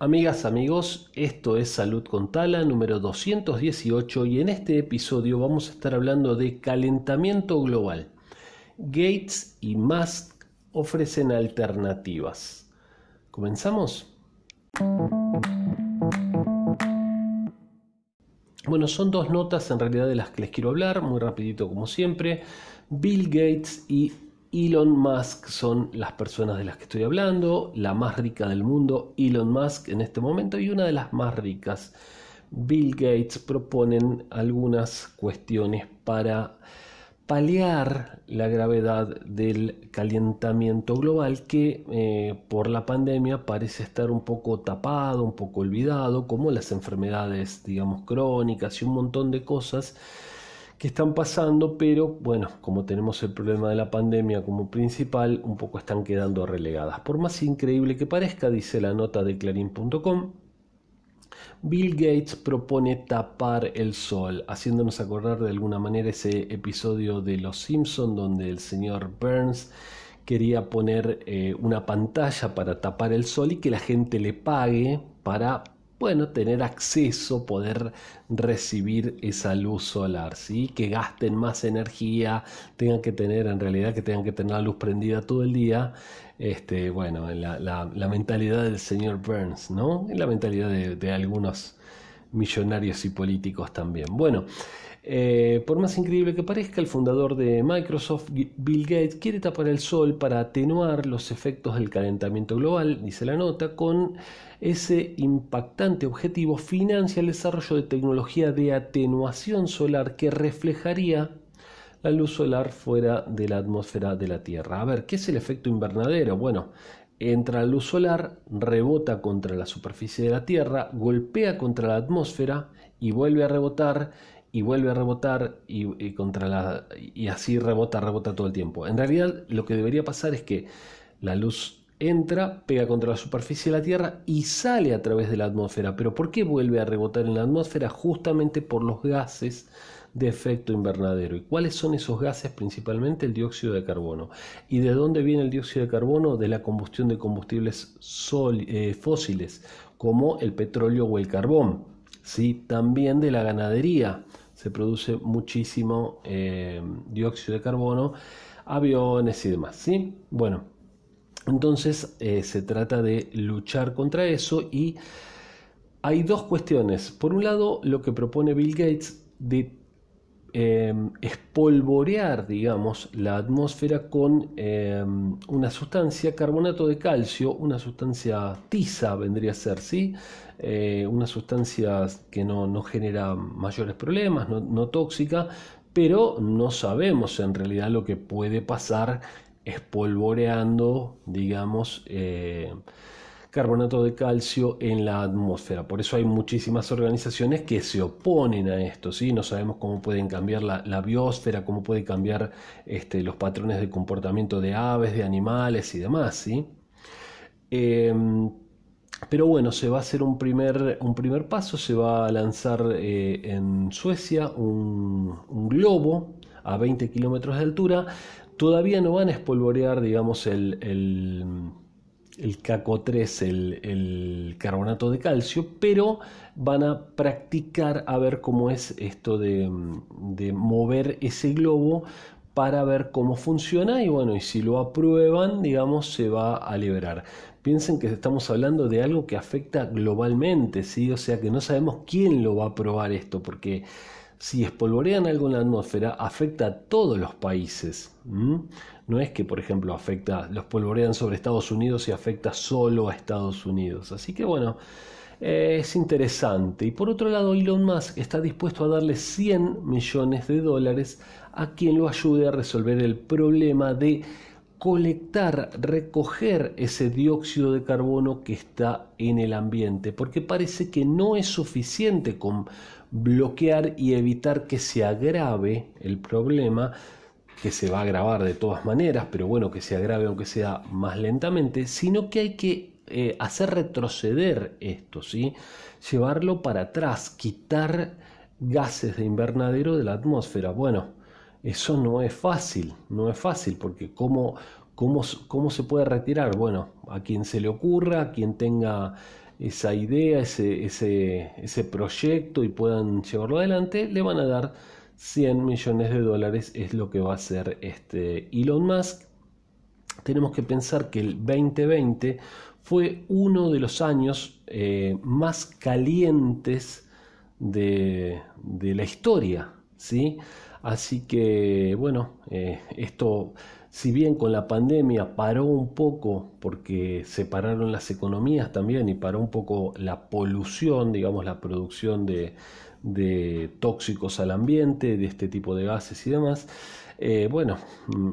Amigas, amigos, esto es Salud con Tala número 218 y en este episodio vamos a estar hablando de calentamiento global. Gates y Musk ofrecen alternativas. ¿Comenzamos? Bueno, son dos notas en realidad de las que les quiero hablar, muy rapidito como siempre. Bill Gates y Elon Musk son las personas de las que estoy hablando, la más rica del mundo, Elon Musk en este momento, y una de las más ricas, Bill Gates, proponen algunas cuestiones para paliar la gravedad del calentamiento global que eh, por la pandemia parece estar un poco tapado, un poco olvidado, como las enfermedades, digamos, crónicas y un montón de cosas que están pasando, pero bueno, como tenemos el problema de la pandemia como principal, un poco están quedando relegadas. Por más increíble que parezca, dice la nota de clarín.com, Bill Gates propone tapar el sol, haciéndonos acordar de alguna manera ese episodio de Los Simpson donde el señor Burns quería poner eh, una pantalla para tapar el sol y que la gente le pague para bueno, tener acceso, poder recibir esa luz solar, ¿sí? que gasten más energía, tengan que tener, en realidad, que tengan que tener la luz prendida todo el día. Este, bueno, la, la, mentalidad del señor Burns, ¿no? la mentalidad de, de algunos millonarios y políticos también. Bueno, eh, por más increíble que parezca, el fundador de Microsoft, Bill Gates, quiere tapar el sol para atenuar los efectos del calentamiento global, dice la nota, con ese impactante objetivo financia el desarrollo de tecnología de atenuación solar que reflejaría la luz solar fuera de la atmósfera de la Tierra. A ver, ¿qué es el efecto invernadero? Bueno, entra la luz solar, rebota contra la superficie de la Tierra, golpea contra la atmósfera y vuelve a rebotar y vuelve a rebotar y, contra la, y así rebota, rebota todo el tiempo. En realidad lo que debería pasar es que la luz entra, pega contra la superficie de la Tierra y sale a través de la atmósfera. Pero ¿por qué vuelve a rebotar en la atmósfera? Justamente por los gases de efecto invernadero. ¿Y cuáles son esos gases? Principalmente el dióxido de carbono. ¿Y de dónde viene el dióxido de carbono? De la combustión de combustibles eh, fósiles, como el petróleo o el carbón. ¿sí? También de la ganadería se produce muchísimo eh, dióxido de carbono, aviones y demás. ¿sí? Bueno, entonces eh, se trata de luchar contra eso y hay dos cuestiones. Por un lado, lo que propone Bill Gates de Em, espolvorear, digamos, la atmósfera con em, una sustancia, carbonato de calcio, una sustancia tiza vendría a ser, ¿sí? Eh, una sustancia que no, genera mayores problemas, no, tóxica, pero no sabemos en realidad lo que puede pasar espolvoreando, digamos, eh, carbonato de calcio en la atmósfera. Por eso hay muchísimas organizaciones que se oponen a esto. ¿sí? No sabemos cómo pueden cambiar la, biosfera, cómo puede cambiar este, los patrones de comportamiento de aves, de animales y demás. ¿sí? Em, pero bueno, se va a hacer un primer, un primer paso, se va a lanzar eh, en Suecia un, globo a 20 kilómetros de altura. Todavía no van a espolvorear, digamos, el el CACO3, el, carbonato de calcio, pero van a practicar a ver cómo es esto de, mover ese globo para ver cómo funciona y bueno, y si lo aprueban, digamos, se va a liberar. Piensen que estamos hablando de algo que afecta globalmente, ¿sí? O sea que no sabemos quién lo va a aprobar esto, porque si espolvorean algo en la atmósfera, afecta a todos los países. No es que, por ejemplo, afecta, los polvorean sobre Estados Unidos y afecta solo a Estados Unidos. Así que bueno, es interesante. Y por otro lado, Elon Musk está dispuesto a darle 100 millones de dólares a quien lo ayude a resolver el problema de colectar, recoger ese dióxido de carbono que está en el ambiente, porque parece que no es suficiente con bloquear y evitar que se agrave el problema, que se va a agravar de todas maneras, pero bueno, que se agrave aunque sea más lentamente, sino que hay que eh, hacer retroceder esto, ¿sí? llevarlo para atrás, quitar gases de invernadero de la atmósfera. Bueno, eso no es fácil, no es fácil, porque ¿cómo, cómo, cómo se puede retirar? Bueno, a quien se le ocurra, a quien tenga esa idea, ese, ese, ese proyecto y puedan llevarlo adelante, le van a dar 100 millones de dólares, es lo que va a hacer este Elon Musk. Tenemos que pensar que el 2020 fue uno de los años eh, más calientes de, la historia, ¿sí? Así que, bueno, eh, esto si bien con la pandemia paró un poco porque se pararon las economías también y paró un poco la polución, digamos, la producción de, tóxicos al ambiente, de este tipo de gases y demás, eh, bueno,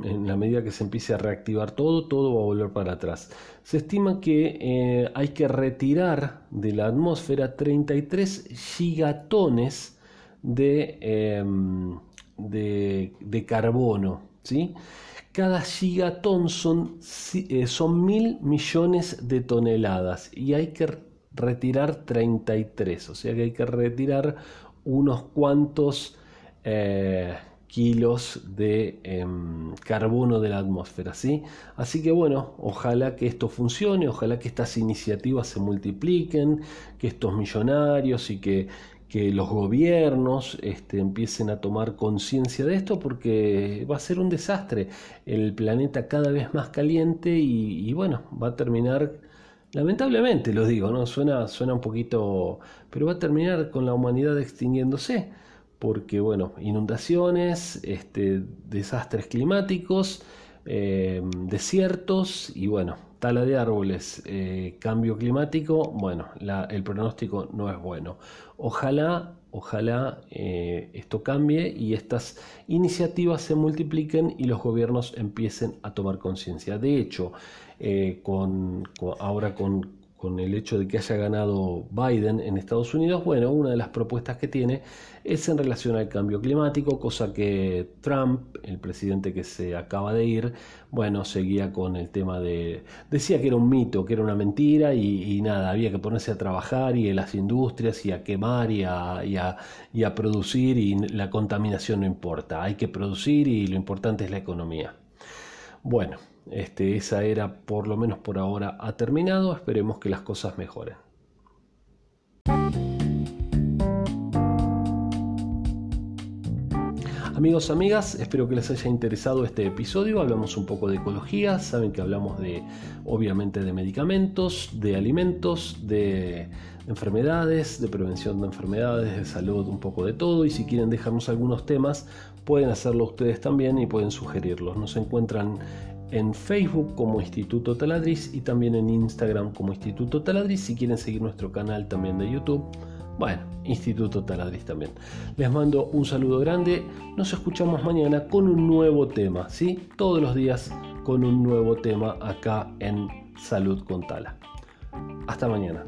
en la medida que se empiece a reactivar todo, todo va a volver para atrás. Se estima que eh, hay que retirar de la atmósfera 33 gigatones de, em, de, de carbono, ¿sí? cada gigatón son, eh, son mil millones de toneladas y hay que retirar 33, o sea que hay que retirar unos cuantos eh, kilos de em, carbono de la atmósfera, ¿sí? Así que bueno, ojalá que esto funcione, ojalá que estas iniciativas se multipliquen, que estos millonarios y que que los gobiernos este, empiecen a tomar conciencia de esto porque va a ser un desastre. El planeta cada vez más caliente y, bueno, va a terminar, lamentablemente lo digo, ¿no? Suena, suena un poquito, pero va a terminar con la humanidad extinguiéndose. Porque bueno, inundaciones, este, desastres climáticos, eh, desiertos y bueno, tala de árboles, eh, cambio climático, bueno, el pronóstico no es bueno. Ojalá, ojalá eh, esto cambie y estas iniciativas se multipliquen y los gobiernos empiecen a tomar conciencia. De hecho, eh, con, ahora con, con el hecho de que haya ganado Biden en Estados Unidos, bueno, una de las propuestas que tiene es en relación al cambio climático, cosa que Trump, el presidente que se acaba de ir, bueno, seguía con el tema de, decía que era un mito, que era una mentira y, nada, había que ponerse a trabajar y en las industrias y a quemar y a, y a, y a producir y la contaminación no importa, hay que producir y lo importante es la economía. Bueno, este, esa era, por lo menos por ahora, ha terminado. Esperemos que las cosas mejoren. Amigos, amigas, espero que les haya interesado este episodio. Hablamos un poco de ecología, saben que hablamos de, obviamente, de medicamentos, de alimentos, de enfermedades, de prevención de enfermedades, de salud, un poco de todo. Y si quieren dejarnos algunos temas, pueden hacerlo ustedes también y pueden sugerirlos. Nos encuentran en Facebook como Instituto Taladriz y también en Instagram como Instituto Taladriz. Si quieren seguir nuestro canal también de YouTube, bueno, Instituto Taladriz también. Les mando un saludo grande. Nos escuchamos mañana con un nuevo tema, ¿sí? Todos los días con un nuevo tema acá en Salud con Tala. Hasta mañana.